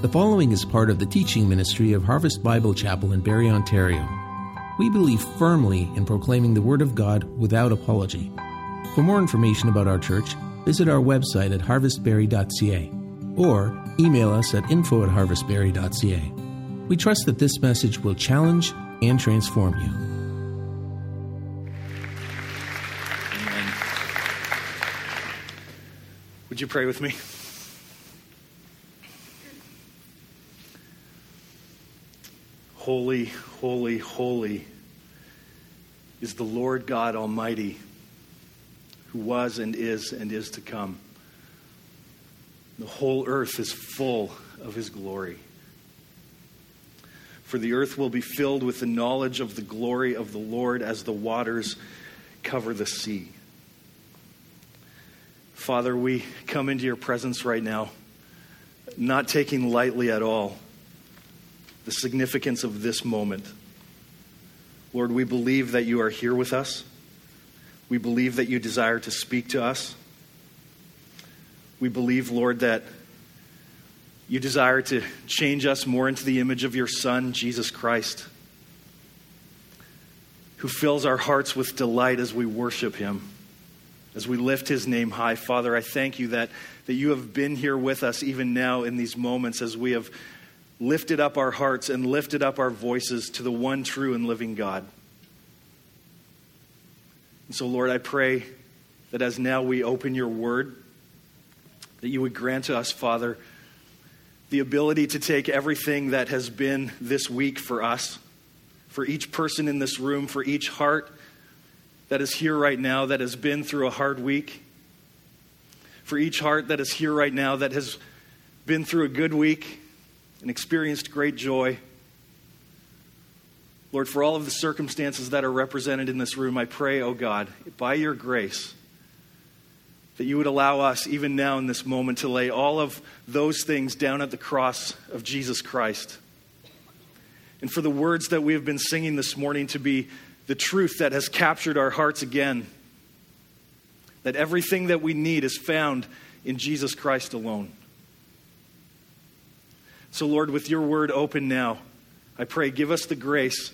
The following is part of the teaching ministry of Harvest Bible Chapel in Barrie, Ontario. We believe firmly in proclaiming the Word of God without apology. For more information about our church, visit our website at harvestbarrie.ca or email us at info at harvestbarrie.ca. We trust that this message will challenge and transform you. Amen. Would you pray with me? Holy, holy, holy is the Lord God Almighty, who was and is and is to come. The whole earth is full of his glory. For the earth will be filled with the knowledge of the glory of the Lord as the waters cover the sea. Father, we come into your presence right now, not taking lightly at all the significance of this moment. Lord, we believe that you are here with us. We believe that you desire to speak to us. We believe, Lord, that you desire to change us more into the image of your Son, Jesus Christ, who fills our hearts with delight as we worship him, as we lift his name high. Father, I thank you that, that you have been here with us even now in these moments as we have lifted up our hearts and lifted up our voices to the one true and living God. And so, Lord, I pray that as now we open your word, that you would grant to us, Father, the ability to take everything that has been this week for us, for each person in this room, for each heart that is here right now that has been through a hard week, for each heart that is here right now that has been through a good week and experienced great joy. Lord, for all of the circumstances that are represented in this room, I pray, oh God, by your grace, that you would allow us, even now in this moment, to lay all of those things down at the cross of Jesus Christ. And for the words that we have been singing this morning to be the truth that has captured our hearts again. That everything that we need is found in Jesus Christ alone. So, Lord, with your word open now, I pray, give us the grace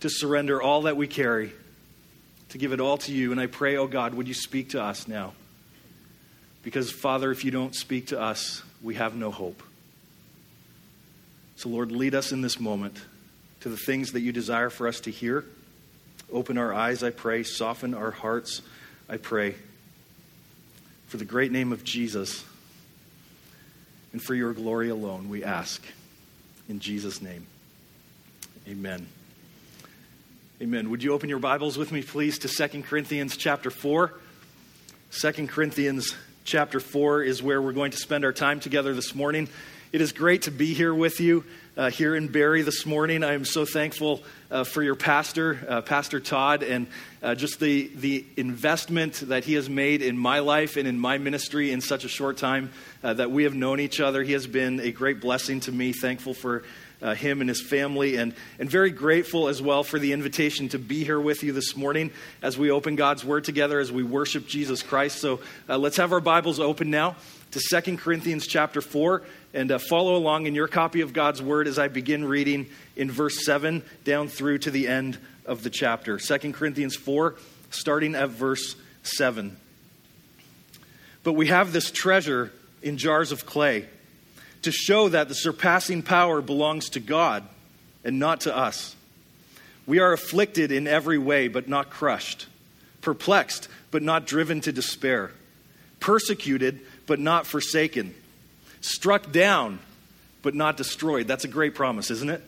to surrender all that we carry, to give it all to you. And I pray, oh God, would you speak to us now? Because, Father, if you don't speak to us, we have no hope. So, Lord, lead us in this moment to the things that you desire for us to hear. Open our eyes, I pray. Soften our hearts, I pray. For the great name of Jesus and for your glory alone, we ask. In Jesus' name, amen. Amen. Would you open your Bibles with me, please, to 2 Corinthians chapter 4? 2 Corinthians chapter 4 is where we're going to spend our time together this morning. It is great to be here with you uh, here in Barrie this morning. I am so thankful uh, for your pastor, uh, Pastor Todd, and uh, just the, the investment that he has made in my life and in my ministry in such a short time uh, that we have known each other. He has been a great blessing to me. Thankful for uh, him and his family, and, and very grateful as well for the invitation to be here with you this morning as we open God's Word together, as we worship Jesus Christ. So uh, let's have our Bibles open now to Second Corinthians chapter 4 and uh, follow along in your copy of God's Word as I begin reading in verse 7 down through to the end of the chapter. Second Corinthians 4, starting at verse 7. But we have this treasure in jars of clay to show that the surpassing power belongs to God and not to us. We are afflicted in every way, but not crushed, perplexed, but not driven to despair, persecuted, but not forsaken, struck down, but not destroyed. That's a great promise, isn't it?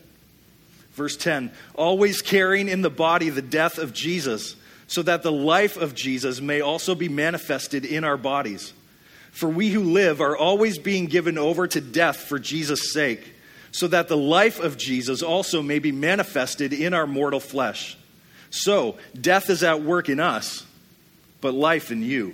Verse 10 always carrying in the body the death of Jesus, so that the life of Jesus may also be manifested in our bodies. For we who live are always being given over to death for Jesus' sake, so that the life of Jesus also may be manifested in our mortal flesh. So, death is at work in us, but life in you.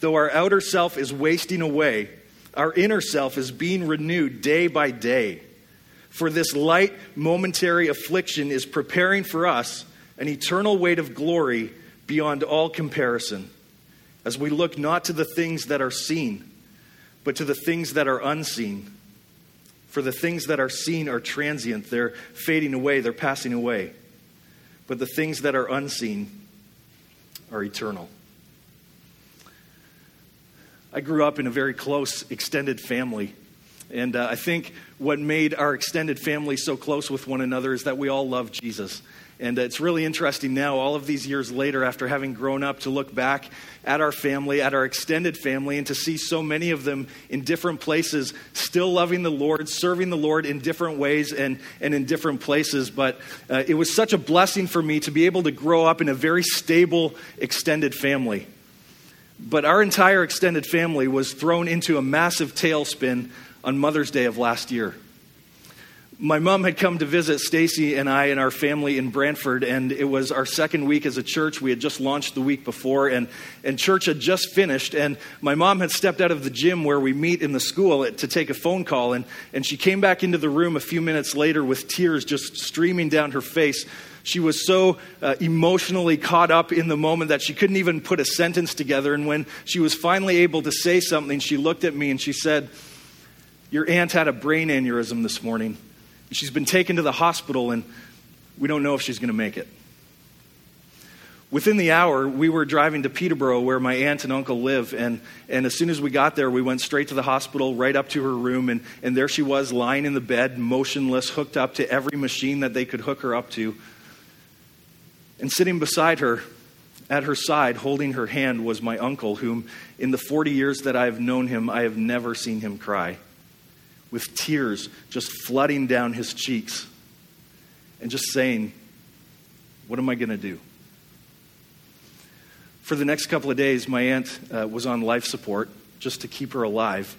Though our outer self is wasting away, our inner self is being renewed day by day. For this light, momentary affliction is preparing for us an eternal weight of glory beyond all comparison, as we look not to the things that are seen, but to the things that are unseen. For the things that are seen are transient, they're fading away, they're passing away. But the things that are unseen are eternal. I grew up in a very close, extended family. And uh, I think what made our extended family so close with one another is that we all love Jesus. And it's really interesting now, all of these years later, after having grown up, to look back at our family, at our extended family, and to see so many of them in different places, still loving the Lord, serving the Lord in different ways and, and in different places. But uh, it was such a blessing for me to be able to grow up in a very stable, extended family. But our entire extended family was thrown into a massive tailspin on Mother's Day of last year my mom had come to visit Stacy and I and our family in Brantford, and it was our second week as a church. We had just launched the week before, and, and church had just finished. And my mom had stepped out of the gym where we meet in the school to take a phone call, and, and she came back into the room a few minutes later with tears just streaming down her face. She was so uh, emotionally caught up in the moment that she couldn't even put a sentence together. And when she was finally able to say something, she looked at me and she said, Your aunt had a brain aneurysm this morning. She's been taken to the hospital, and we don't know if she's going to make it. Within the hour, we were driving to Peterborough, where my aunt and uncle live. And, and as soon as we got there, we went straight to the hospital, right up to her room. And, and there she was, lying in the bed, motionless, hooked up to every machine that they could hook her up to. And sitting beside her, at her side, holding her hand, was my uncle, whom, in the 40 years that I have known him, I have never seen him cry with tears just flooding down his cheeks and just saying, What am I going to do? For the next couple of days, my aunt uh, was on life support just to keep her alive.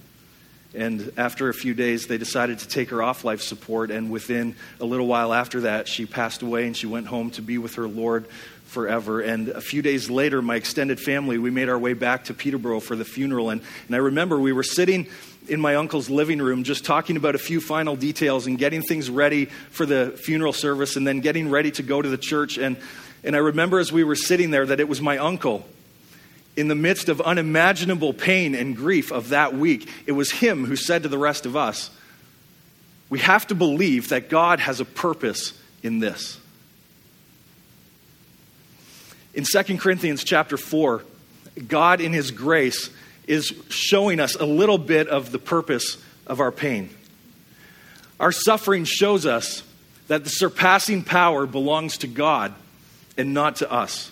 And after a few days, they decided to take her off life support. And within a little while after that, she passed away and she went home to be with her Lord forever. And a few days later, my extended family, we made our way back to Peterborough for the funeral. And, and I remember we were sitting in my uncle's living room just talking about a few final details and getting things ready for the funeral service and then getting ready to go to the church. And, and I remember as we were sitting there that it was my uncle. In the midst of unimaginable pain and grief of that week, it was him who said to the rest of us, We have to believe that God has a purpose in this. In 2 Corinthians chapter 4, God in his grace is showing us a little bit of the purpose of our pain. Our suffering shows us that the surpassing power belongs to God and not to us.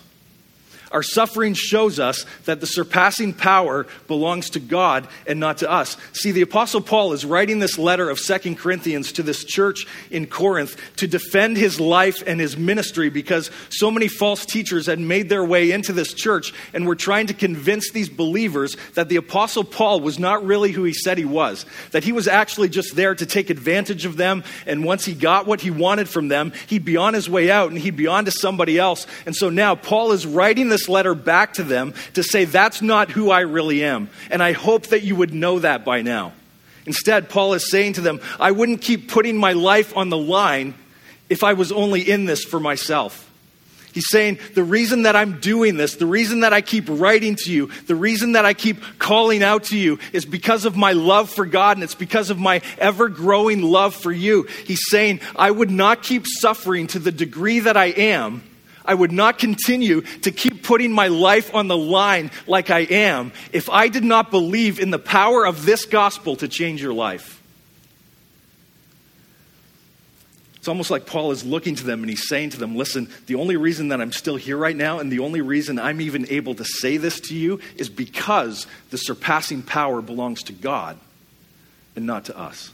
Our suffering shows us that the surpassing power belongs to God and not to us. See, the Apostle Paul is writing this letter of Second Corinthians to this church in Corinth to defend his life and his ministry because so many false teachers had made their way into this church and were trying to convince these believers that the Apostle Paul was not really who he said he was, that he was actually just there to take advantage of them, and once he got what he wanted from them, he'd be on his way out and he'd be on to somebody else. And so now Paul is writing this letter back to them to say, That's not who I really am. And I hope that you would know that by now. Instead, Paul is saying to them, I wouldn't keep putting my life on the line if I was only in this for myself. He's saying, the reason that I'm doing this, the reason that I keep writing to you, the reason that I keep calling out to you is because of my love for God and it's because of my ever growing love for you. He's saying, I would not keep suffering to the degree that I am I would not continue to keep putting my life on the line like I am if I did not believe in the power of this gospel to change your life. It's almost like Paul is looking to them and he's saying to them, Listen, the only reason that I'm still here right now and the only reason I'm even able to say this to you is because the surpassing power belongs to God and not to us.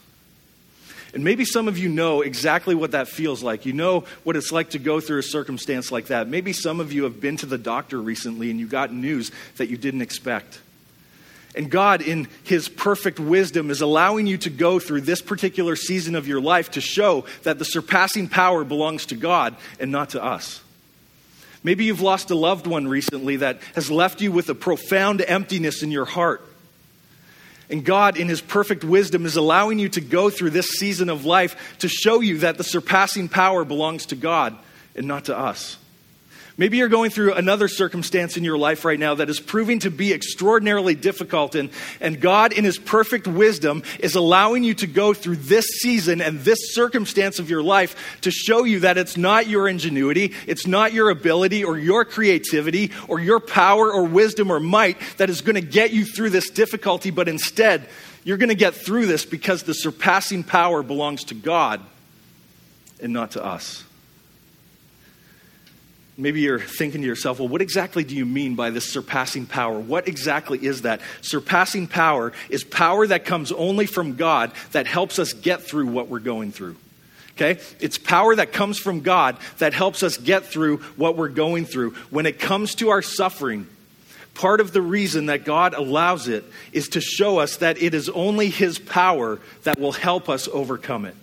And maybe some of you know exactly what that feels like. You know what it's like to go through a circumstance like that. Maybe some of you have been to the doctor recently and you got news that you didn't expect. And God, in His perfect wisdom, is allowing you to go through this particular season of your life to show that the surpassing power belongs to God and not to us. Maybe you've lost a loved one recently that has left you with a profound emptiness in your heart. And God, in His perfect wisdom, is allowing you to go through this season of life to show you that the surpassing power belongs to God and not to us. Maybe you're going through another circumstance in your life right now that is proving to be extraordinarily difficult, and, and God, in His perfect wisdom, is allowing you to go through this season and this circumstance of your life to show you that it's not your ingenuity, it's not your ability or your creativity or your power or wisdom or might that is going to get you through this difficulty, but instead, you're going to get through this because the surpassing power belongs to God and not to us. Maybe you're thinking to yourself, well, what exactly do you mean by this surpassing power? What exactly is that? Surpassing power is power that comes only from God that helps us get through what we're going through. Okay? It's power that comes from God that helps us get through what we're going through. When it comes to our suffering, part of the reason that God allows it is to show us that it is only His power that will help us overcome it.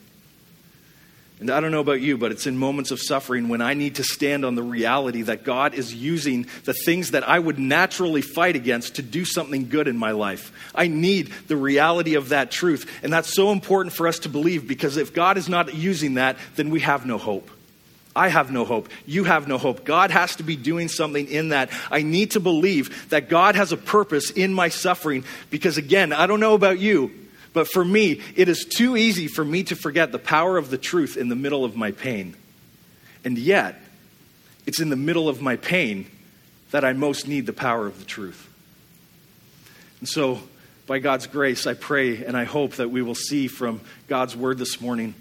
And I don't know about you, but it's in moments of suffering when I need to stand on the reality that God is using the things that I would naturally fight against to do something good in my life. I need the reality of that truth. And that's so important for us to believe because if God is not using that, then we have no hope. I have no hope. You have no hope. God has to be doing something in that. I need to believe that God has a purpose in my suffering because, again, I don't know about you, but for me, it is too easy for me to forget the power of the truth in the middle of my pain. And yet, it's in the middle of my pain that I most need the power of the truth. And so, by God's grace, I pray and I hope that we will see from God's word this morning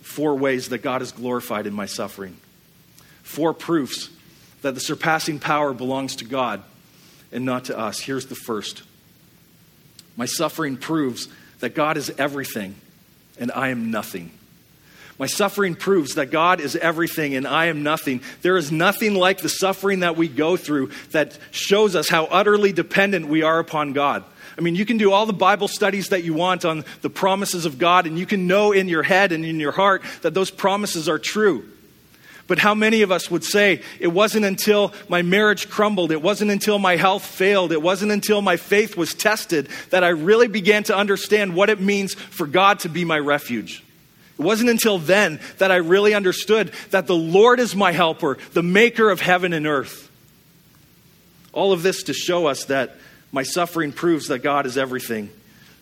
four ways that God is glorified in my suffering. Four proofs that the surpassing power belongs to God and not to us. Here's the first My suffering proves that God is everything and I am nothing. My suffering proves that God is everything and I am nothing. There is nothing like the suffering that we go through that shows us how utterly dependent we are upon God. I mean, you can do all the Bible studies that you want on the promises of God, and you can know in your head and in your heart that those promises are true. But how many of us would say, it wasn't until my marriage crumbled, it wasn't until my health failed, it wasn't until my faith was tested that I really began to understand what it means for God to be my refuge? It wasn't until then that I really understood that the Lord is my helper, the maker of heaven and earth. All of this to show us that my suffering proves that God is everything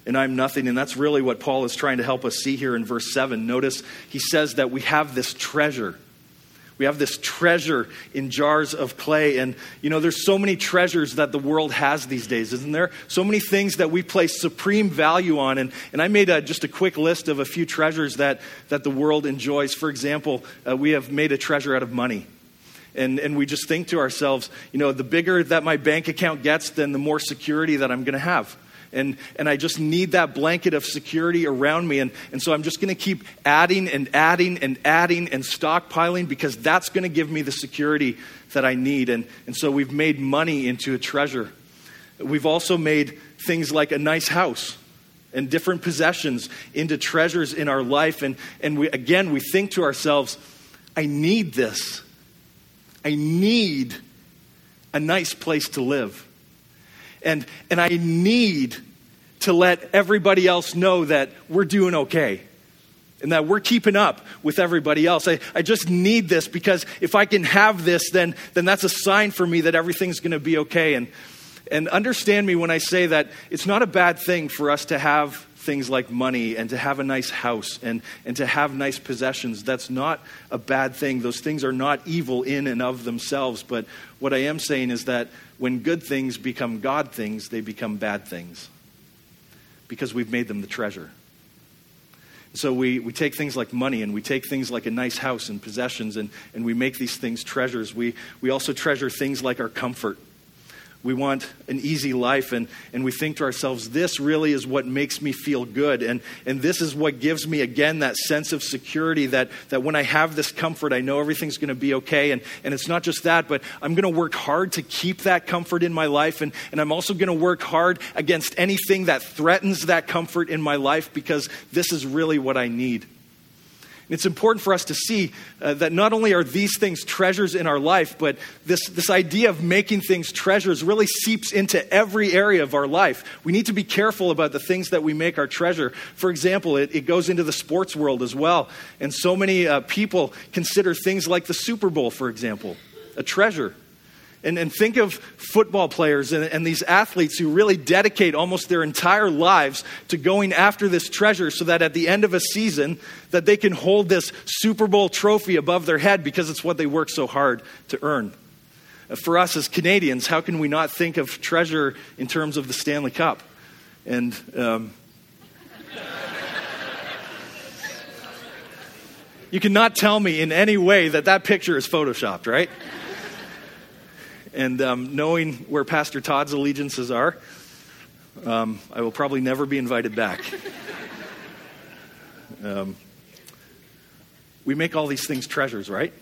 and I'm nothing. And that's really what Paul is trying to help us see here in verse 7. Notice he says that we have this treasure we have this treasure in jars of clay. And, you know, there's so many treasures that the world has these days, isn't there? So many things that we place supreme value on. And, and I made a, just a quick list of a few treasures that, that the world enjoys. For example, uh, we have made a treasure out of money. And, and we just think to ourselves, you know, the bigger that my bank account gets, then the more security that I'm going to have and, and I just need that blanket of security around me. And, and so I'm just going to keep adding and adding and adding and stockpiling because that's going to give me the security that I need. And, and so we've made money into a treasure. We've also made things like a nice house and different possessions into treasures in our life. And, and we, again, we think to ourselves, I need this. I need a nice place to live. And, and I need to let everybody else know that we're doing okay and that we're keeping up with everybody else. I, I just need this because if I can have this, then, then that's a sign for me that everything's going to be okay. And, and understand me when I say that it's not a bad thing for us to have things like money and to have a nice house and, and to have nice possessions. That's not a bad thing. Those things are not evil in and of themselves. But what I am saying is that when good things become God things, they become bad things because we've made them the treasure. So we, we take things like money and we take things like a nice house and possessions and, and we make these things treasures. We, we also treasure things like our comfort. We want an easy life, and, and we think to ourselves, this really is what makes me feel good. And, and this is what gives me, again, that sense of security that, that when I have this comfort, I know everything's going to be okay. And, and it's not just that, but I'm going to work hard to keep that comfort in my life. And, and I'm also going to work hard against anything that threatens that comfort in my life because this is really what I need. It's important for us to see uh, that not only are these things treasures in our life, but this, this idea of making things treasures really seeps into every area of our life. We need to be careful about the things that we make our treasure. For example, it, it goes into the sports world as well. And so many uh, people consider things like the Super Bowl, for example, a treasure. And, and think of football players and, and these athletes who really dedicate almost their entire lives to going after this treasure so that at the end of a season that they can hold this Super Bowl trophy above their head because it's what they work so hard to earn. Uh, for us as Canadians, how can we not think of treasure in terms of the Stanley Cup? And um, you cannot tell me in any way that that picture is photoshopped, right? And um, knowing where Pastor Todd's allegiances are, um, I will probably never be invited back. Um, we make all these things treasures, right?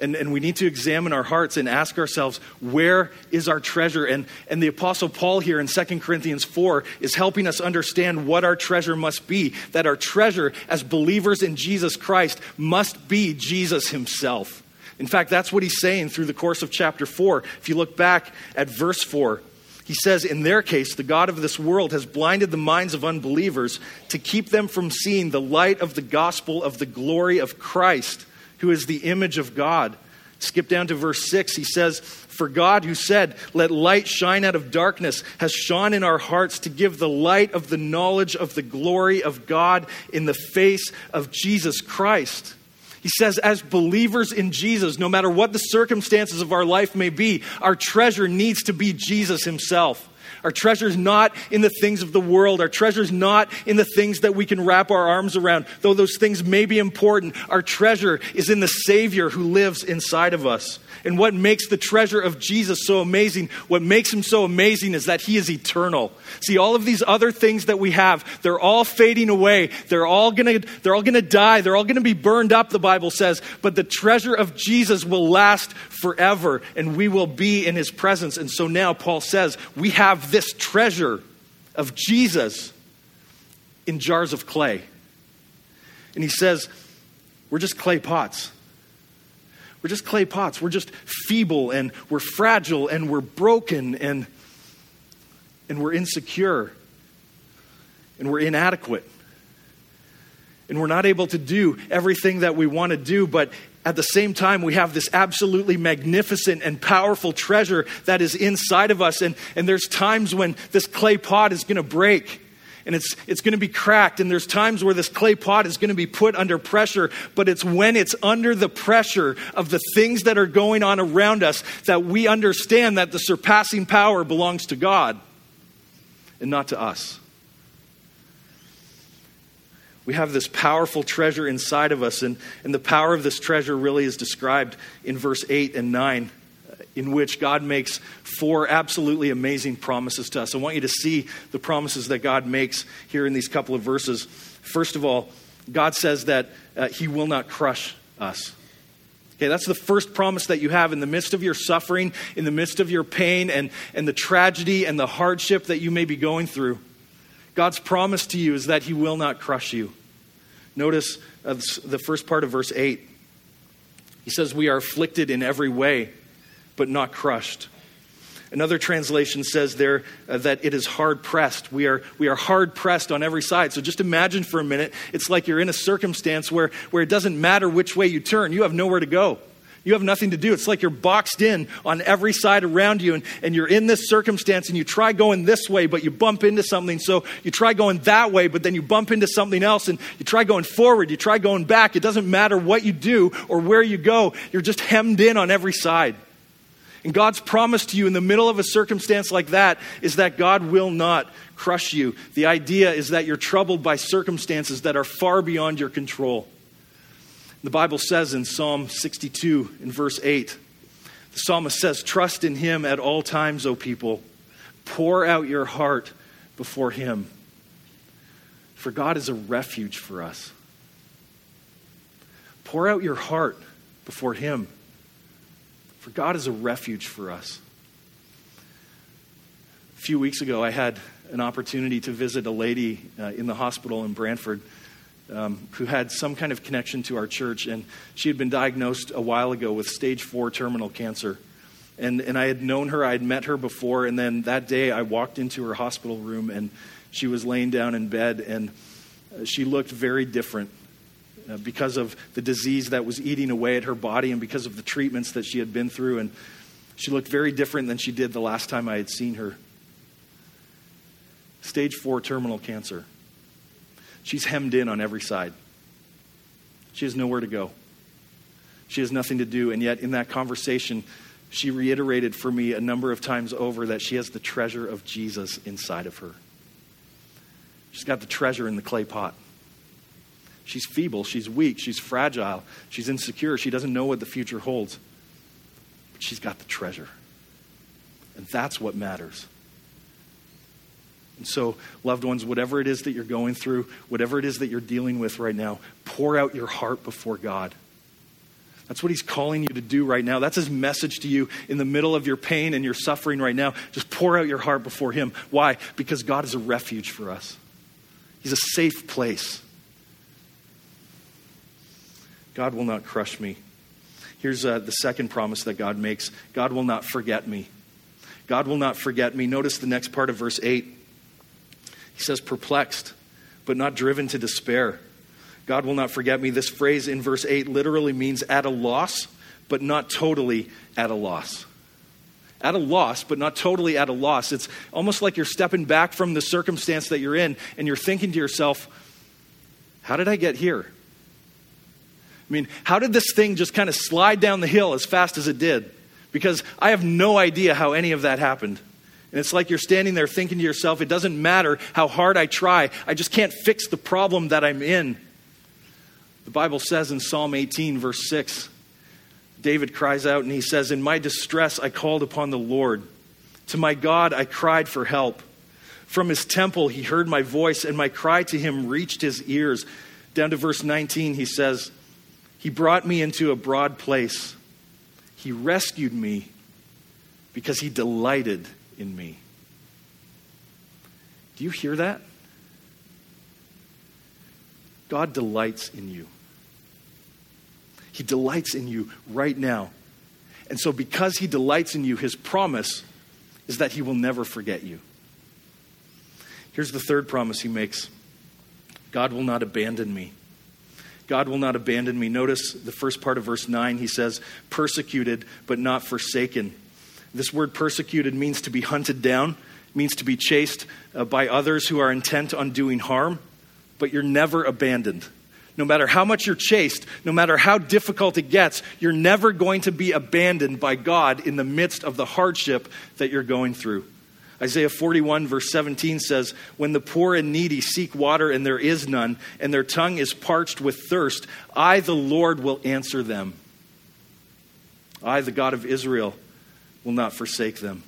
And, and we need to examine our hearts and ask ourselves, where is our treasure? And, and the Apostle Paul here in 2 Corinthians 4 is helping us understand what our treasure must be. That our treasure as believers in Jesus Christ must be Jesus himself. In fact, that's what he's saying through the course of chapter 4. If you look back at verse 4, he says, In their case, the God of this world has blinded the minds of unbelievers to keep them from seeing the light of the gospel of the glory of Christ, who is the image of God. Skip down to verse 6. He says, For God, who said, Let light shine out of darkness, has shone in our hearts to give the light of the knowledge of the glory of God in the face of Jesus Christ. He says, as believers in Jesus, no matter what the circumstances of our life may be, our treasure needs to be Jesus Himself. Our treasure is not in the things of the world. Our treasure is not in the things that we can wrap our arms around, though those things may be important. Our treasure is in the Savior who lives inside of us. And what makes the treasure of Jesus so amazing, what makes him so amazing is that he is eternal. See, all of these other things that we have, they're all fading away. They're all gonna, they're all gonna die. They're all gonna be burned up, the Bible says. But the treasure of Jesus will last forever, and we will be in his presence. And so now Paul says, we have this treasure of Jesus in jars of clay. And he says, we're just clay pots. We're just clay pots. We're just feeble and we're fragile and we're broken and, and we're insecure and we're inadequate. And we're not able to do everything that we want to do, but at the same time, we have this absolutely magnificent and powerful treasure that is inside of us. And, and there's times when this clay pot is going to break and it's, it's going to be cracked. And there's times where this clay pot is going to be put under pressure, but it's when it's under the pressure of the things that are going on around us that we understand that the surpassing power belongs to God and not to us. We have this powerful treasure inside of us, and, and the power of this treasure really is described in verse 8 and 9 in which God makes four absolutely amazing promises to us. I want you to see the promises that God makes here in these couple of verses. First of all, God says that uh, He will not crush us. Okay, that's the first promise that you have in the midst of your suffering, in the midst of your pain and, and the tragedy and the hardship that you may be going through. God's promise to you is that He will not crush you. Notice uh, the first part of verse 8. He says, We are afflicted in every way but not crushed. Another translation says there uh, that it is hard pressed. We are, we are hard pressed on every side. So just imagine for a minute, it's like you're in a circumstance where, where it doesn't matter which way you turn, you have nowhere to go. You have nothing to do. It's like you're boxed in on every side around you, and, and you're in this circumstance, and you try going this way, but you bump into something. So you try going that way, but then you bump into something else, and you try going forward, you try going back. It doesn't matter what you do or where you go, you're just hemmed in on every side. And God's promise to you in the middle of a circumstance like that is that God will not crush you. The idea is that you're troubled by circumstances that are far beyond your control. The Bible says in Psalm 62, in verse 8, The psalmist says, Trust in him at all times, O people. Pour out your heart before him. For God is a refuge for us. Pour out your heart before him. For God is a refuge for us. A few weeks ago, I had an opportunity to visit a lady uh, in the hospital in Brantford um, who had some kind of connection to our church, and she had been diagnosed a while ago with stage four terminal cancer. And, and I had known her, I had met her before, and then that day I walked into her hospital room and she was laying down in bed, and uh, she looked very different Uh, because of the disease that was eating away at her body and because of the treatments that she had been through. And she looked very different than she did the last time I had seen her. Stage four terminal cancer. She's hemmed in on every side. She has nowhere to go. She has nothing to do. And yet, in that conversation, she reiterated for me a number of times over that she has the treasure of Jesus inside of her. She's got the treasure in the clay pot. She's feeble, she's weak, she's fragile, she's insecure, she doesn't know what the future holds. But she's got the treasure. And that's what matters. And so, loved ones, whatever it is that you're going through, whatever it is that you're dealing with right now, pour out your heart before God. That's what he's calling you to do right now. That's his message to you in the middle of your pain and your suffering right now. Just pour out your heart before him. Why? Because God is a refuge for us, he's a safe place. God will not crush me. Here's uh, the second promise that God makes God will not forget me. God will not forget me. Notice the next part of verse 8. He says, perplexed, but not driven to despair. God will not forget me. This phrase in verse 8 literally means at a loss, but not totally at a loss. At a loss, but not totally at a loss. It's almost like you're stepping back from the circumstance that you're in and you're thinking to yourself, how did I get here? I mean, how did this thing just kind of slide down the hill as fast as it did? Because I have no idea how any of that happened. And it's like you're standing there thinking to yourself, it doesn't matter how hard I try, I just can't fix the problem that I'm in. The Bible says in Psalm 18, verse 6, David cries out and he says, In my distress I called upon the Lord. To my God I cried for help. From his temple he heard my voice, and my cry to him reached his ears. Down to verse 19, he says, He brought me into a broad place. He rescued me because he delighted in me. Do you hear that? God delights in you. He delights in you right now. And so, because He delights in you, His promise is that He will never forget you. Here's the third promise He makes God will not abandon me. God will not abandon me. Notice the first part of verse 9. He says, persecuted, but not forsaken. This word persecuted means to be hunted down, means to be chased uh, by others who are intent on doing harm, but you're never abandoned. No matter how much you're chased, no matter how difficult it gets, you're never going to be abandoned by God in the midst of the hardship that you're going through. Isaiah 41, verse 17 says, When the poor and needy seek water and there is none, and their tongue is parched with thirst, I, the Lord, will answer them. I, the God of Israel, will not forsake them.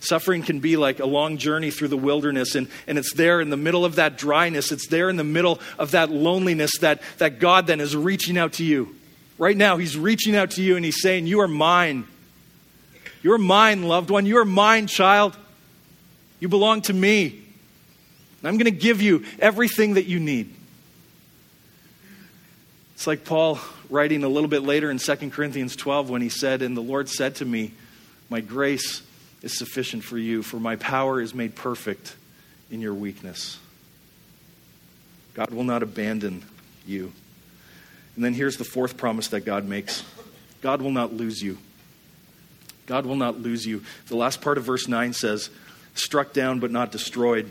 Suffering can be like a long journey through the wilderness, and, and it's there in the middle of that dryness. It's there in the middle of that loneliness that, that God then is reaching out to you. Right now, He's reaching out to you and He's saying, You are mine. You're mine, loved one. You are mine, child. You belong to me. I'm going to give you everything that you need. It's like Paul writing a little bit later in 2 Corinthians 12 when he said, And the Lord said to me, My grace is sufficient for you, for my power is made perfect in your weakness. God will not abandon you. And then here's the fourth promise that God makes God will not lose you. God will not lose you. The last part of verse 9 says, struck down but not destroyed.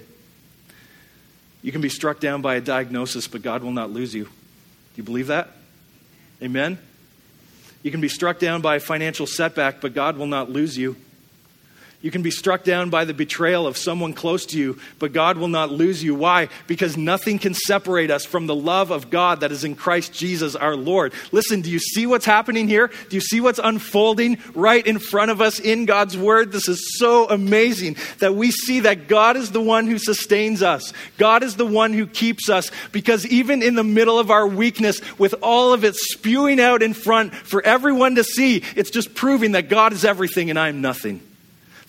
You can be struck down by a diagnosis, but God will not lose you. Do you believe that? Amen? You can be struck down by a financial setback, but God will not lose you. You can be struck down by the betrayal of someone close to you, but God will not lose you. Why? Because nothing can separate us from the love of God that is in Christ Jesus our Lord. Listen, do you see what's happening here? Do you see what's unfolding right in front of us in God's Word? This is so amazing that we see that God is the one who sustains us. God is the one who keeps us because even in the middle of our weakness, with all of it spewing out in front for everyone to see, it's just proving that God is everything and I am nothing.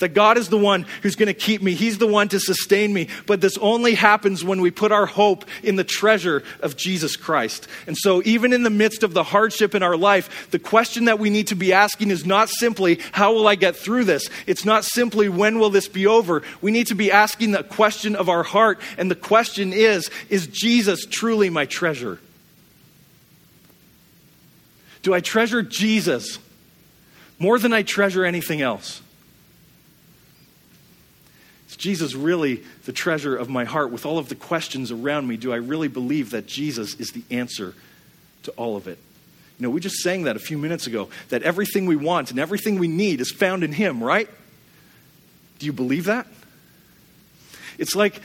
That God is the one who's going to keep me. He's the one to sustain me. But this only happens when we put our hope in the treasure of Jesus Christ. And so, even in the midst of the hardship in our life, the question that we need to be asking is not simply, How will I get through this? It's not simply, When will this be over? We need to be asking the question of our heart. And the question is, Is Jesus truly my treasure? Do I treasure Jesus more than I treasure anything else? Is Jesus really the treasure of my heart? With all of the questions around me, do I really believe that Jesus is the answer to all of it? You know, we just sang that a few minutes ago that everything we want and everything we need is found in Him, right? Do you believe that? It's like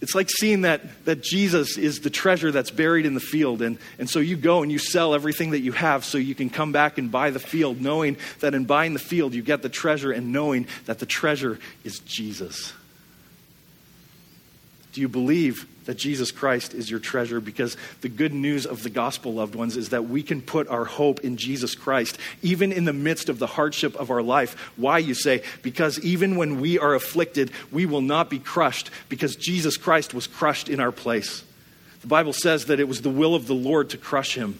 it's like seeing that, that Jesus is the treasure that's buried in the field. And, and so you go and you sell everything that you have so you can come back and buy the field, knowing that in buying the field you get the treasure and knowing that the treasure is Jesus. Do you believe that Jesus Christ is your treasure? Because the good news of the gospel, loved ones, is that we can put our hope in Jesus Christ, even in the midst of the hardship of our life. Why, you say? Because even when we are afflicted, we will not be crushed, because Jesus Christ was crushed in our place. The Bible says that it was the will of the Lord to crush him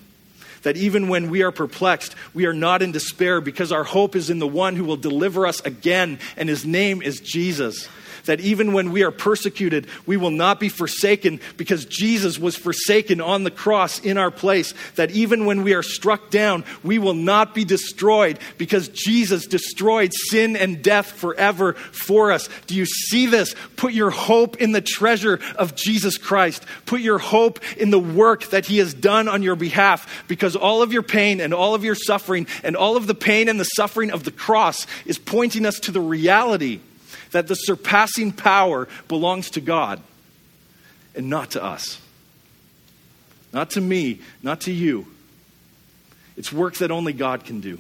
that even when we are perplexed, we are not in despair because our hope is in the one who will deliver us again, and his name is Jesus that even when we are persecuted, we will not be forsaken because Jesus was forsaken on the cross in our place. That even when we are struck down, we will not be destroyed because Jesus destroyed sin and death forever for us. Do you see this? Put your hope in the treasure of Jesus Christ. Put your hope in the work that he has done on your behalf because all of your pain and all of your suffering and all of the pain and the suffering of the cross is pointing us to the reality that the surpassing power belongs to God and not to us. Not to me, not to you. It's work that only God can do.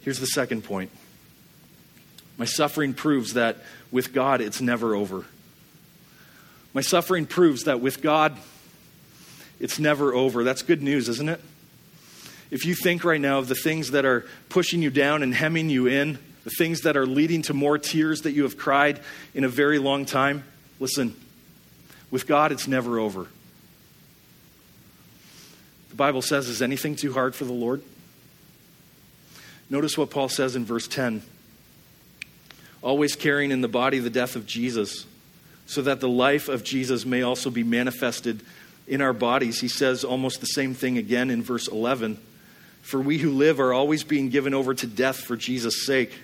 Here's the second point my suffering proves that with God, it's never over. My suffering proves that with God, it's never over. That's good news, isn't it? If you think right now of the things that are pushing you down and hemming you in, the things that are leading to more tears that you have cried in a very long time, listen, with God, it's never over. The Bible says, Is anything too hard for the Lord? Notice what Paul says in verse 10 always carrying in the body the death of Jesus, so that the life of Jesus may also be manifested in our bodies. He says almost the same thing again in verse 11. For we who live are always being given over to death for Jesus' sake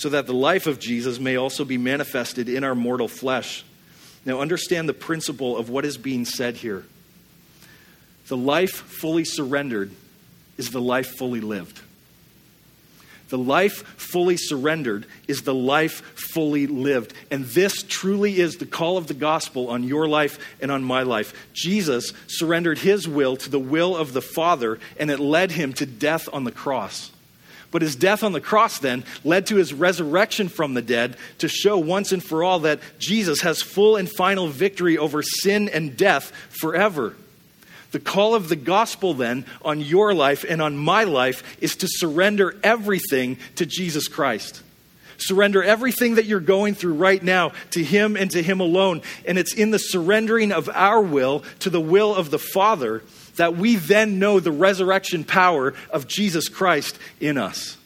so that the life of Jesus may also be manifested in our mortal flesh. Now, understand the principle of what is being said here. The life fully surrendered is the life fully lived. The life fully surrendered is the life fully lived. And this truly is the call of the gospel on your life and on my life. Jesus surrendered his will to the will of the Father, and it led him to death on the cross. But his death on the cross then led to his resurrection from the dead to show once and for all that Jesus has full and final victory over sin and death forever. The call of the gospel then on your life and on my life is to surrender everything to Jesus Christ. Surrender everything that you're going through right now to Him and to Him alone. And it's in the surrendering of our will to the will of the Father that we then know the resurrection power of Jesus Christ in us.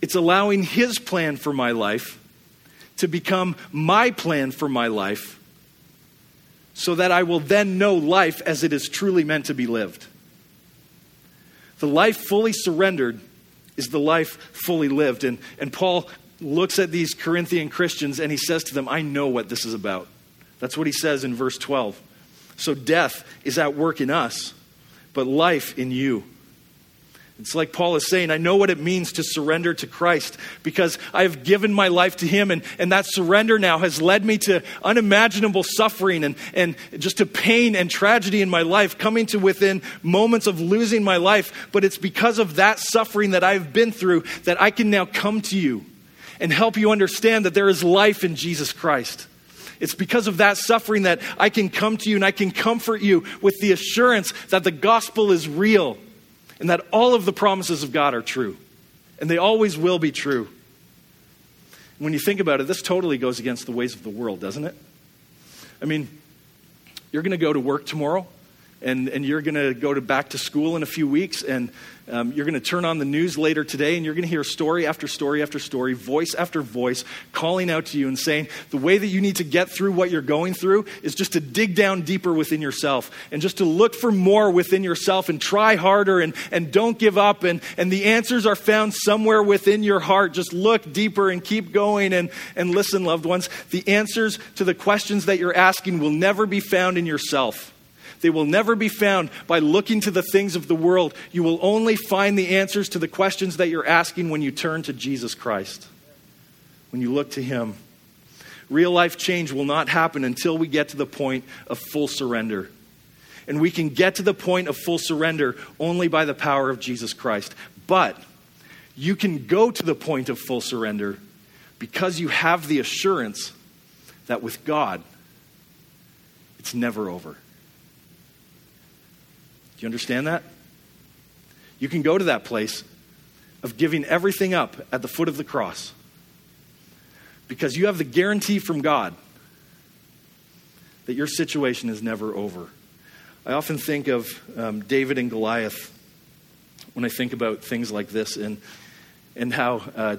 It's allowing His plan for my life to become my plan for my life so that I will then know life as it is truly meant to be lived. The life fully surrendered is the life fully lived. And, and Paul looks at these Corinthian Christians and he says to them, I know what this is about. That's what he says in verse 12. So death is at work in us, but life in you. It's like Paul is saying, I know what it means to surrender to Christ because I have given my life to Him, and, and that surrender now has led me to unimaginable suffering and, and just to pain and tragedy in my life, coming to within moments of losing my life. But it's because of that suffering that I've been through that I can now come to you and help you understand that there is life in Jesus Christ. It's because of that suffering that I can come to you and I can comfort you with the assurance that the gospel is real and that all of the promises of God are true, and they always will be true. When you think about it, this totally goes against the ways of the world, doesn't it? I mean, you're going to go to work tomorrow, and, and you're going to go to back to school in a few weeks, and um, you're going to turn on the news later today and you're going to hear story after story after story, voice after voice, calling out to you and saying the way that you need to get through what you're going through is just to dig down deeper within yourself and just to look for more within yourself and try harder and, and don't give up. And, and the answers are found somewhere within your heart. Just look deeper and keep going and, and listen, loved ones. The answers to the questions that you're asking will never be found in yourself. They will never be found by looking to the things of the world. You will only find the answers to the questions that you're asking when you turn to Jesus Christ, when you look to Him. Real life change will not happen until we get to the point of full surrender. And we can get to the point of full surrender only by the power of Jesus Christ. But you can go to the point of full surrender because you have the assurance that with God, it's never over. Do you understand that? You can go to that place of giving everything up at the foot of the cross because you have the guarantee from God that your situation is never over. I often think of um, David and Goliath when I think about things like this and, and how uh,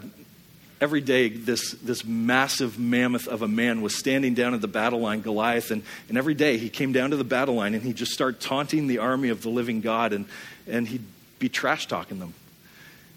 every day this, this massive mammoth of a man was standing down at the battle line, Goliath, and, and every day he came down to the battle line and he'd just start taunting the army of the living God and, and he'd be trash talking them.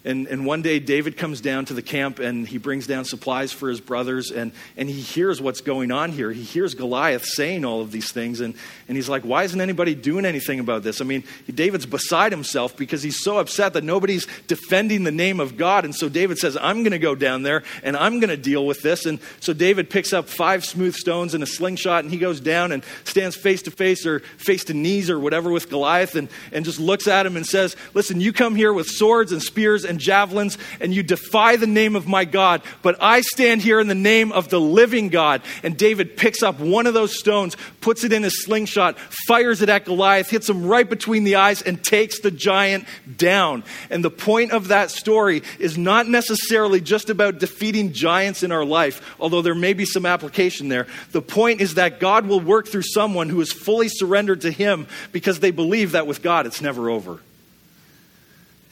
And, and one day, David comes down to the camp and he brings down supplies for his brothers, and, and he hears what's going on here. He hears Goliath saying all of these things, and, and he's like, Why isn't anybody doing anything about this? I mean, David's beside himself because he's so upset that nobody's defending the name of God. And so David says, I'm going to go down there and I'm going to deal with this. And so David picks up five smooth stones and a slingshot, and he goes down and stands face to face or face to knees or whatever with Goliath and, and just looks at him and says, Listen, you come here with swords and spears javelins, and you defy the name of my God. But I stand here in the name of the living God. And David picks up one of those stones, puts it in his slingshot, fires it at Goliath, hits him right between the eyes, and takes the giant down. And the point of that story is not necessarily just about defeating giants in our life, although there may be some application there. The point is that God will work through someone who is fully surrendered to Him because they believe that with God it's never over.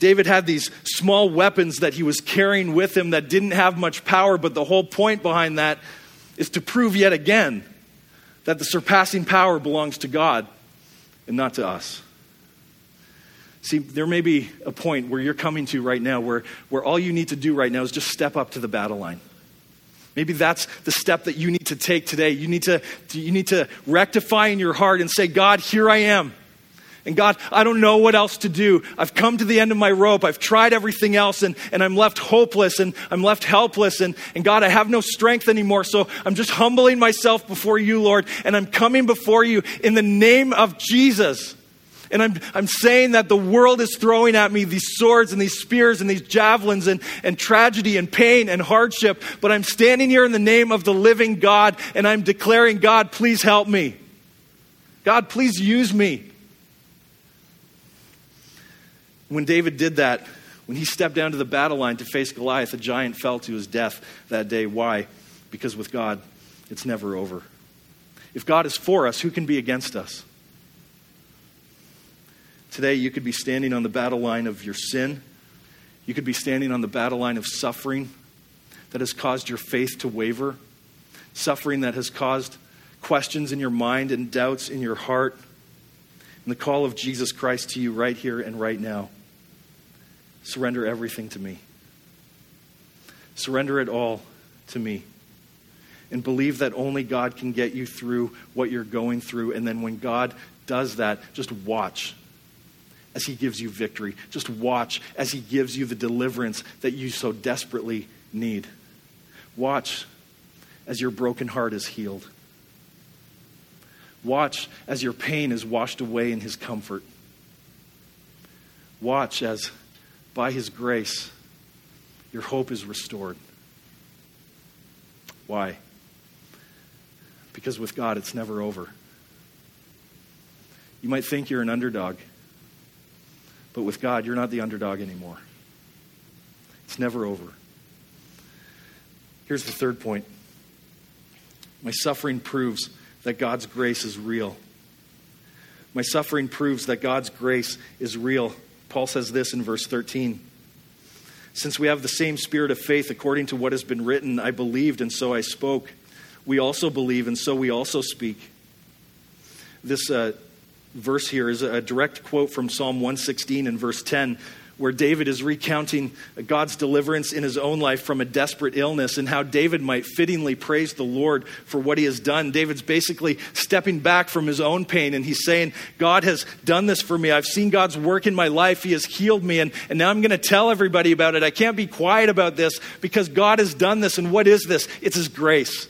David had these small weapons that he was carrying with him that didn't have much power, but the whole point behind that is to prove yet again that the surpassing power belongs to God and not to us. See, there may be a point where you're coming to right now where, where all you need to do right now is just step up to the battle line. Maybe that's the step that you need to take today. You need to, you need to rectify in your heart and say, God, here I am. And God, I don't know what else to do. I've come to the end of my rope. I've tried everything else and, and I'm left hopeless and I'm left helpless. And, and God, I have no strength anymore. So I'm just humbling myself before you, Lord. And I'm coming before you in the name of Jesus. And I'm, I'm saying that the world is throwing at me these swords and these spears and these javelins and, and tragedy and pain and hardship. But I'm standing here in the name of the living God and I'm declaring, God, please help me. God, please use me. When David did that, when he stepped down to the battle line to face Goliath, the giant fell to his death that day. Why? Because with God, it's never over. If God is for us, who can be against us? Today, you could be standing on the battle line of your sin. You could be standing on the battle line of suffering that has caused your faith to waver, suffering that has caused questions in your mind and doubts in your heart, and the call of Jesus Christ to you right here and right now. Surrender everything to me. Surrender it all to me. And believe that only God can get you through what you're going through. And then when God does that, just watch as He gives you victory. Just watch as He gives you the deliverance that you so desperately need. Watch as your broken heart is healed. Watch as your pain is washed away in His comfort. Watch as, by His grace, your hope is restored. Why? Because with God, it's never over. You might think you're an underdog, but with God, you're not the underdog anymore. It's never over. Here's the third point my suffering proves that God's grace is real. My suffering proves that God's grace is real. Paul says this in verse 13. Since we have the same spirit of faith according to what has been written, I believed and so I spoke. We also believe and so we also speak. This uh, verse here is a direct quote from Psalm 116 and verse 10, where David is recounting God's deliverance in his own life from a desperate illness and how David might fittingly praise the Lord for what he has done. David's basically stepping back from his own pain and he's saying, God has done this for me. I've seen God's work in my life. He has healed me, and, and now I'm going to tell everybody about it. I can't be quiet about this because God has done this. And what is this? It's his grace.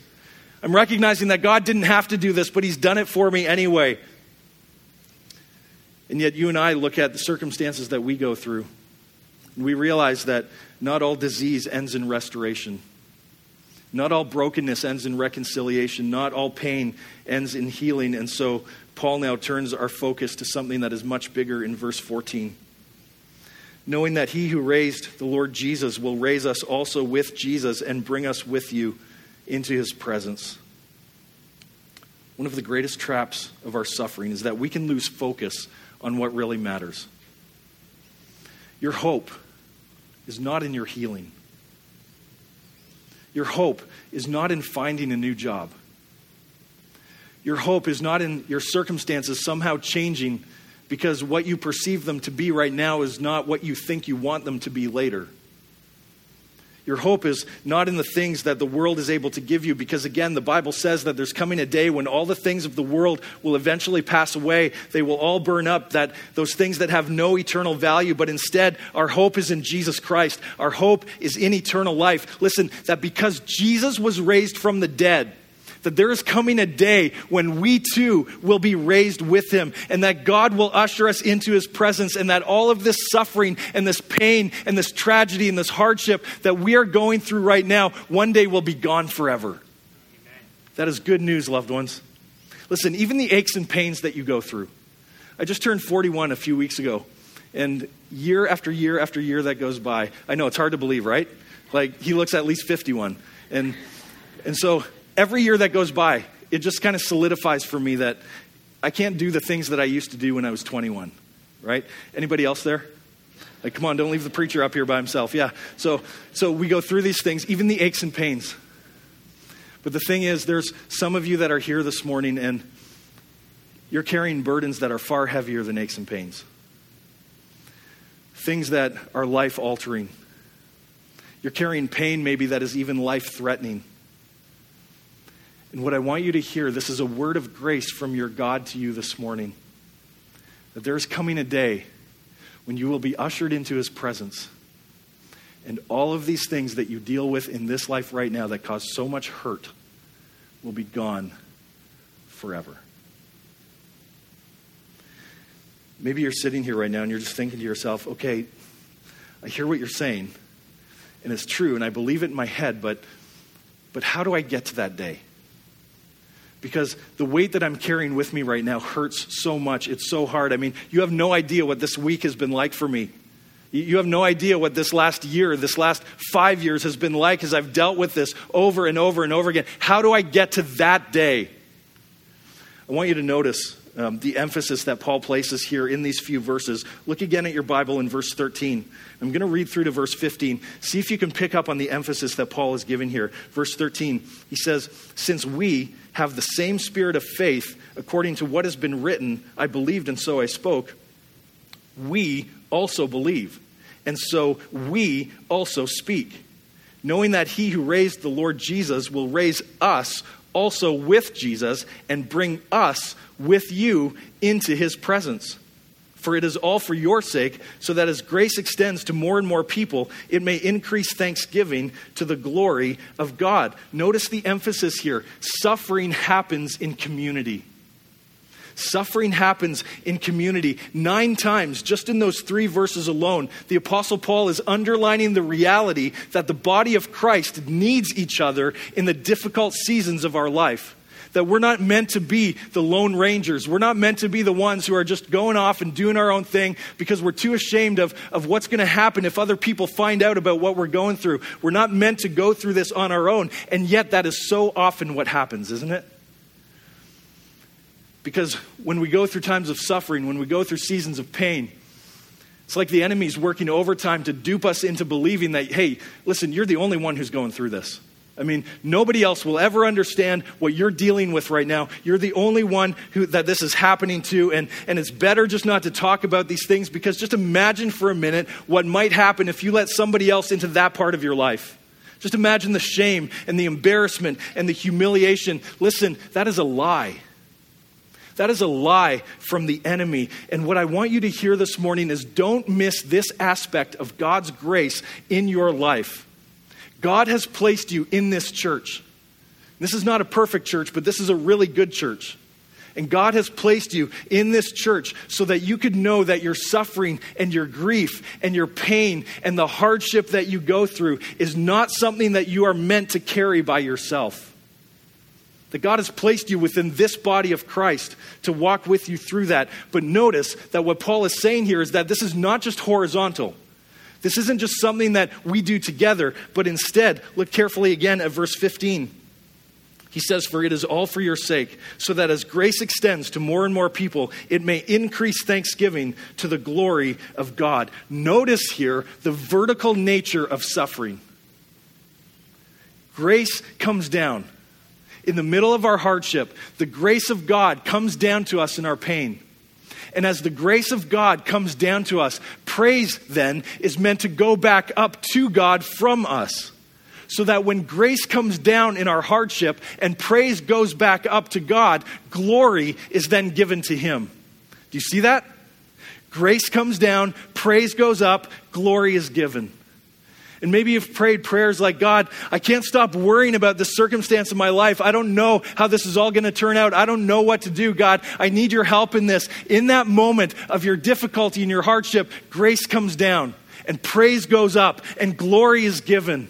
I'm recognizing that God didn't have to do this, but he's done it for me anyway. And yet, you and I look at the circumstances that we go through, and we realize that not all disease ends in restoration. Not all brokenness ends in reconciliation. Not all pain ends in healing. And so, Paul now turns our focus to something that is much bigger in verse 14. Knowing that he who raised the Lord Jesus will raise us also with Jesus and bring us with you into his presence. One of the greatest traps of our suffering is that we can lose focus on what really matters. Your hope is not in your healing. Your hope is not in finding a new job. Your hope is not in your circumstances somehow changing because what you perceive them to be right now is not what you think you want them to be later. Your hope is not in the things that the world is able to give you, because again, the Bible says that there's coming a day when all the things of the world will eventually pass away. They will all burn up, that those things that have no eternal value, but instead, our hope is in Jesus Christ. Our hope is in eternal life. Listen, that because Jesus was raised from the dead, that there is coming a day when we too will be raised with him, and that God will usher us into his presence, and that all of this suffering and this pain and this tragedy and this hardship that we are going through right now one day will be gone forever. Amen. That is good news, loved ones. Listen, even the aches and pains that you go through. I just turned 41 a few weeks ago, and year after year after year that goes by, I know it's hard to believe, right? Like, he looks at least 51. And, and so every year that goes by, it just kind of solidifies for me that I can't do the things that I used to do when I was 21, right? Anybody else there? Like, come on, don't leave the preacher up here by himself. Yeah. So, so we go through these things, even the aches and pains. But the thing is, there's some of you that are here this morning and you're carrying burdens that are far heavier than aches and pains. Things that are life altering. You're carrying pain, maybe, that is even life threatening. And what I want you to hear, this is a word of grace from your God to you this morning. That there is coming a day when you will be ushered into his presence. And all of these things that you deal with in this life right now that cause so much hurt will be gone forever. Maybe you're sitting here right now and you're just thinking to yourself, okay, I hear what you're saying, and it's true, and I believe it in my head, but, but how do I get to that day? Because the weight that I'm carrying with me right now hurts so much. It's so hard. I mean, you have no idea what this week has been like for me. You have no idea what this last year, this last five years has been like as I've dealt with this over and over and over again. How do I get to that day? I want you to notice um, the emphasis that Paul places here in these few verses. Look again at your Bible in verse 13. I'm going to read through to verse 15. See if you can pick up on the emphasis that Paul is giving here. Verse 13, he says, Since we have the same spirit of faith, according to what has been written, I believed and so I spoke, we also believe. And so we also speak, knowing that he who raised the Lord Jesus will raise us also with Jesus and bring us with you into his presence. For it is all for your sake, so that as grace extends to more and more people, it may increase thanksgiving to the glory of God. Notice the emphasis here suffering happens in community. Suffering happens in community. Nine times, just in those three verses alone, the Apostle Paul is underlining the reality that the body of Christ needs each other in the difficult seasons of our life that we're not meant to be the lone rangers. We're not meant to be the ones who are just going off and doing our own thing because we're too ashamed of, of what's going to happen if other people find out about what we're going through. We're not meant to go through this on our own. And yet, that is so often what happens, isn't it? Because when we go through times of suffering, when we go through seasons of pain, it's like the enemy's working overtime to dupe us into believing that, hey, listen, you're the only one who's going through this. I mean, nobody else will ever understand what you're dealing with right now. You're the only one who, that this is happening to, and, and it's better just not to talk about these things because just imagine for a minute what might happen if you let somebody else into that part of your life. Just imagine the shame and the embarrassment and the humiliation. Listen, that is a lie. That is a lie from the enemy. And what I want you to hear this morning is don't miss this aspect of God's grace in your life. God has placed you in this church. This is not a perfect church, but this is a really good church. And God has placed you in this church so that you could know that your suffering and your grief and your pain and the hardship that you go through is not something that you are meant to carry by yourself. That God has placed you within this body of Christ to walk with you through that. But notice that what Paul is saying here is that this is not just horizontal. This isn't just something that we do together, but instead, look carefully again at verse 15. He says, For it is all for your sake, so that as grace extends to more and more people, it may increase thanksgiving to the glory of God. Notice here the vertical nature of suffering. Grace comes down. In the middle of our hardship, the grace of God comes down to us in our pain. And as the grace of God comes down to us, praise then is meant to go back up to God from us. So that when grace comes down in our hardship and praise goes back up to God, glory is then given to Him. Do you see that? Grace comes down, praise goes up, glory is given. And maybe you've prayed prayers like, God, I can't stop worrying about the circumstance of my life. I don't know how this is all going to turn out. I don't know what to do. God, I need your help in this. In that moment of your difficulty and your hardship, grace comes down and praise goes up and glory is given.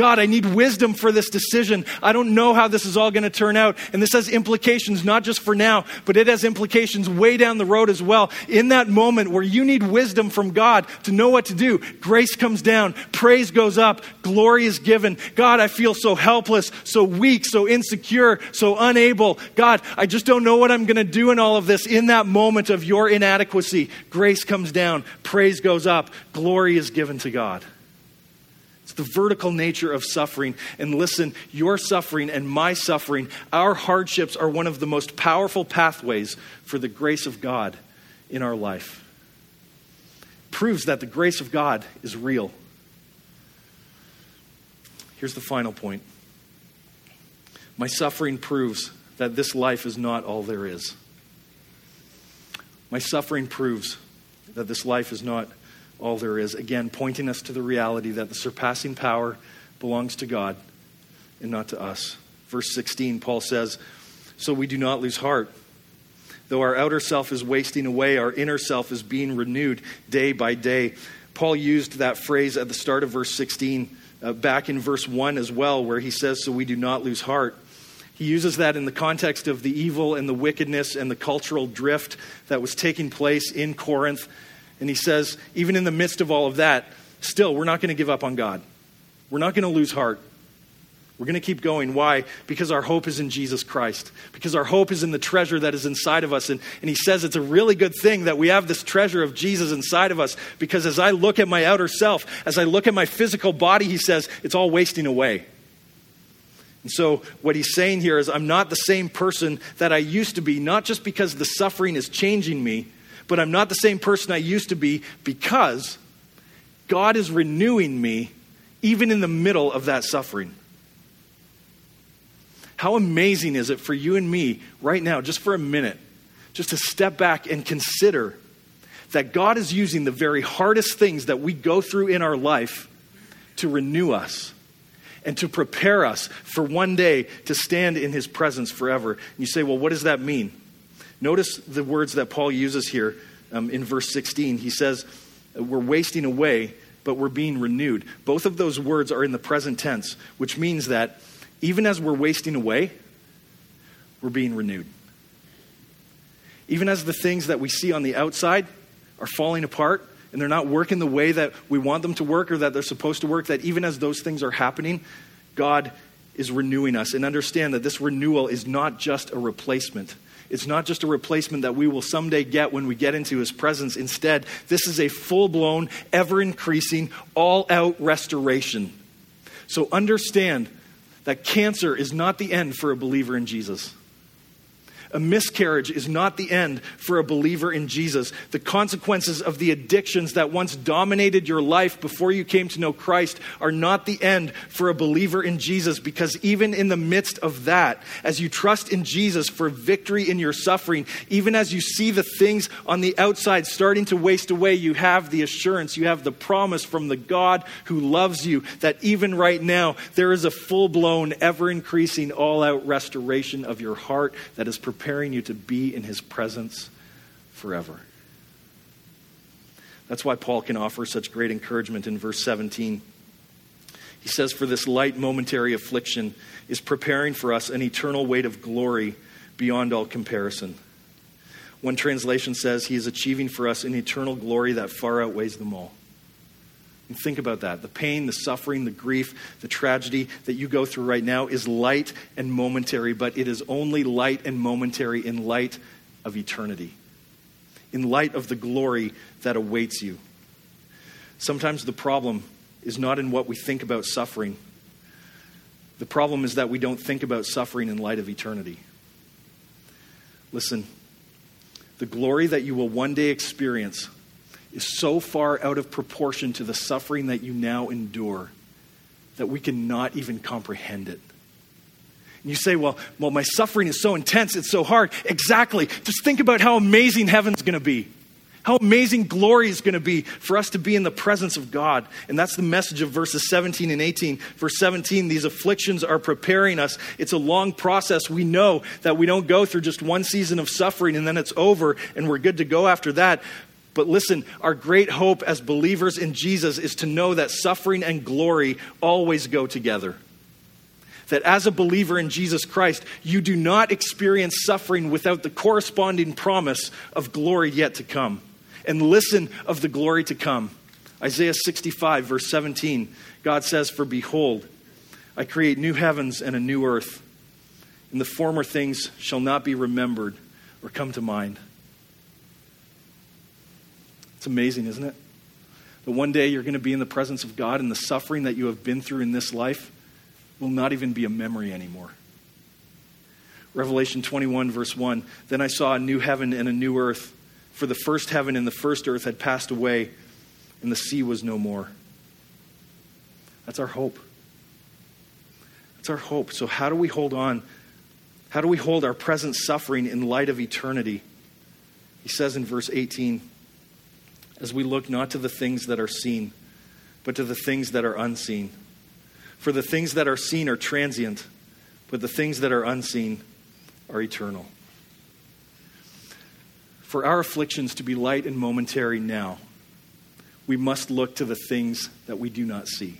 God, I need wisdom for this decision. I don't know how this is all going to turn out. And this has implications not just for now, but it has implications way down the road as well. In that moment where you need wisdom from God to know what to do, grace comes down, praise goes up, glory is given. God, I feel so helpless, so weak, so insecure, so unable. God, I just don't know what I'm going to do in all of this. In that moment of your inadequacy, grace comes down, praise goes up, glory is given to God. The vertical nature of suffering. And listen, your suffering and my suffering, our hardships are one of the most powerful pathways for the grace of God in our life. Proves that the grace of God is real. Here's the final point my suffering proves that this life is not all there is. My suffering proves that this life is not all there is. Again, pointing us to the reality that the surpassing power belongs to God and not to us. Verse 16, Paul says, So we do not lose heart. Though our outer self is wasting away, our inner self is being renewed day by day. Paul used that phrase at the start of verse 16, uh, back in verse 1 as well, where he says, So we do not lose heart. He uses that in the context of the evil and the wickedness and the cultural drift that was taking place in Corinth and he says, even in the midst of all of that, still, we're not going to give up on God. We're not going to lose heart. We're going to keep going. Why? Because our hope is in Jesus Christ. Because our hope is in the treasure that is inside of us. And, and he says it's a really good thing that we have this treasure of Jesus inside of us. Because as I look at my outer self, as I look at my physical body, he says, it's all wasting away. And so, what he's saying here is, I'm not the same person that I used to be, not just because the suffering is changing me, but I'm not the same person I used to be because God is renewing me even in the middle of that suffering. How amazing is it for you and me right now, just for a minute, just to step back and consider that God is using the very hardest things that we go through in our life to renew us and to prepare us for one day to stand in his presence forever. And you say, well, what does that mean? Notice the words that Paul uses here um, in verse 16. He says, We're wasting away, but we're being renewed. Both of those words are in the present tense, which means that even as we're wasting away, we're being renewed. Even as the things that we see on the outside are falling apart and they're not working the way that we want them to work or that they're supposed to work, that even as those things are happening, God is renewing us. And understand that this renewal is not just a replacement. It's not just a replacement that we will someday get when we get into his presence. Instead, this is a full blown, ever increasing, all out restoration. So understand that cancer is not the end for a believer in Jesus. A miscarriage is not the end for a believer in Jesus. The consequences of the addictions that once dominated your life before you came to know Christ are not the end for a believer in Jesus because even in the midst of that, as you trust in Jesus for victory in your suffering, even as you see the things on the outside starting to waste away, you have the assurance, you have the promise from the God who loves you that even right now there is a full blown, ever increasing, all out restoration of your heart that is prepared preparing you to be in his presence forever. That's why Paul can offer such great encouragement in verse 17. He says, For this light momentary affliction is preparing for us an eternal weight of glory beyond all comparison. One translation says, He is achieving for us an eternal glory that far outweighs them all. And think about that. The pain, the suffering, the grief, the tragedy that you go through right now is light and momentary, but it is only light and momentary in light of eternity, in light of the glory that awaits you. Sometimes the problem is not in what we think about suffering. The problem is that we don't think about suffering in light of eternity. Listen, the glory that you will one day experience is so far out of proportion to the suffering that you now endure that we cannot even comprehend it. And you say, well, well, my suffering is so intense, it's so hard. Exactly. Just think about how amazing heaven's going to be. How amazing glory is going to be for us to be in the presence of God. And that's the message of verses 17 and 18. Verse 17, these afflictions are preparing us. It's a long process. We know that we don't go through just one season of suffering and then it's over and we're good to go after that. But listen, our great hope as believers in Jesus is to know that suffering and glory always go together. That as a believer in Jesus Christ, you do not experience suffering without the corresponding promise of glory yet to come. And listen of the glory to come. Isaiah 65, verse 17, God says, For behold, I create new heavens and a new earth, and the former things shall not be remembered or come to mind. It's amazing, isn't it? That one day you're going to be in the presence of God and the suffering that you have been through in this life will not even be a memory anymore. Revelation 21, verse 1 Then I saw a new heaven and a new earth, for the first heaven and the first earth had passed away, and the sea was no more. That's our hope. That's our hope. So, how do we hold on? How do we hold our present suffering in light of eternity? He says in verse 18, as we look not to the things that are seen, but to the things that are unseen. For the things that are seen are transient, but the things that are unseen are eternal. For our afflictions to be light and momentary now, we must look to the things that we do not see.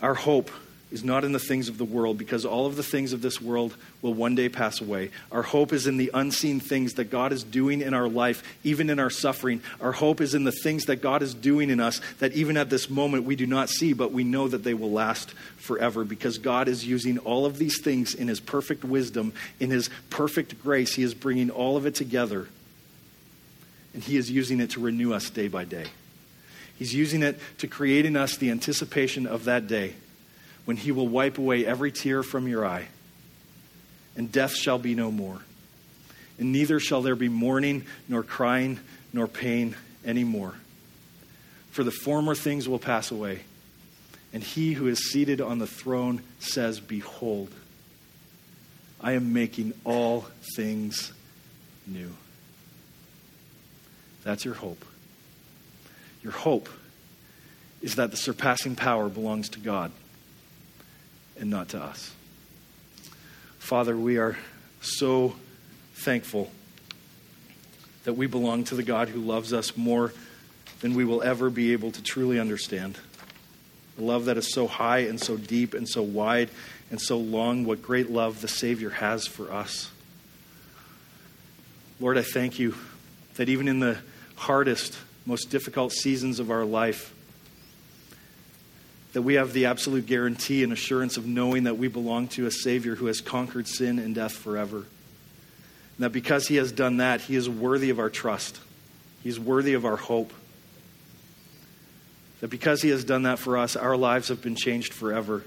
Our hope is not in the things of the world because all of the things of this world will one day pass away. Our hope is in the unseen things that God is doing in our life, even in our suffering. Our hope is in the things that God is doing in us that even at this moment we do not see, but we know that they will last forever because God is using all of these things in His perfect wisdom, in His perfect grace. He is bringing all of it together, and He is using it to renew us day by day. He's using it to create in us the anticipation of that day when he will wipe away every tear from your eye, and death shall be no more. And neither shall there be mourning, nor crying, nor pain any more. For the former things will pass away. And he who is seated on the throne says, Behold, I am making all things new. That's your hope. Your hope is that the surpassing power belongs to God and not to us. Father, we are so thankful that we belong to the God who loves us more than we will ever be able to truly understand. A love that is so high and so deep and so wide and so long. What great love the Savior has for us. Lord, I thank you that even in the hardest, most difficult seasons of our life, that we have the absolute guarantee and assurance of knowing that we belong to a Savior who has conquered sin and death forever. And that because He has done that, He is worthy of our trust, He's worthy of our hope. That because He has done that for us, our lives have been changed forever.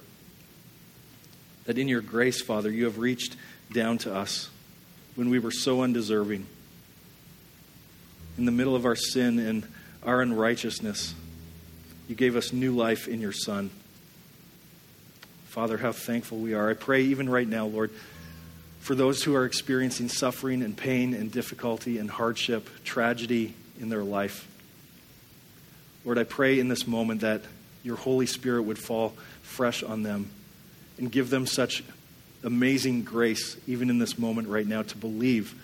That in your grace, Father, you have reached down to us when we were so undeserving. In the middle of our sin and our unrighteousness, you gave us new life in your Son. Father, how thankful we are. I pray even right now, Lord, for those who are experiencing suffering and pain and difficulty and hardship, tragedy in their life. Lord, I pray in this moment that your Holy Spirit would fall fresh on them and give them such amazing grace, even in this moment right now, to believe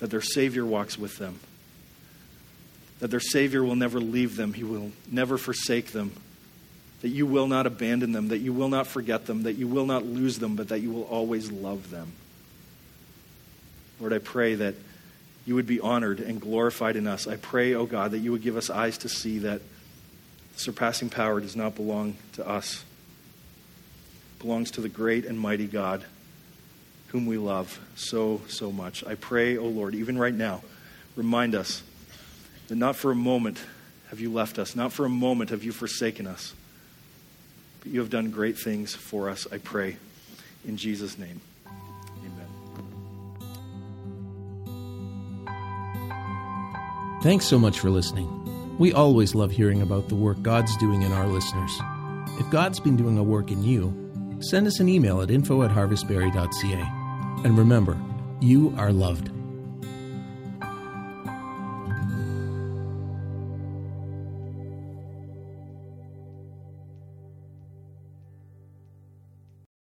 that their Savior walks with them, that their Savior will never leave them, He will never forsake them, that you will not abandon them, that you will not forget them, that you will not lose them, but that you will always love them. Lord, I pray that you would be honored and glorified in us. I pray, O oh God, that you would give us eyes to see that surpassing power does not belong to us belongs to the great and mighty God whom we love so, so much. I pray, O oh Lord, even right now, remind us that not for a moment have you left us, not for a moment have you forsaken us, but you have done great things for us, I pray. In Jesus' name. Amen. Thanks so much for listening. We always love hearing about the work God's doing in our listeners. If God's been doing a work in you, send us an email at info at harvestbarrie.ca. And remember, you are loved.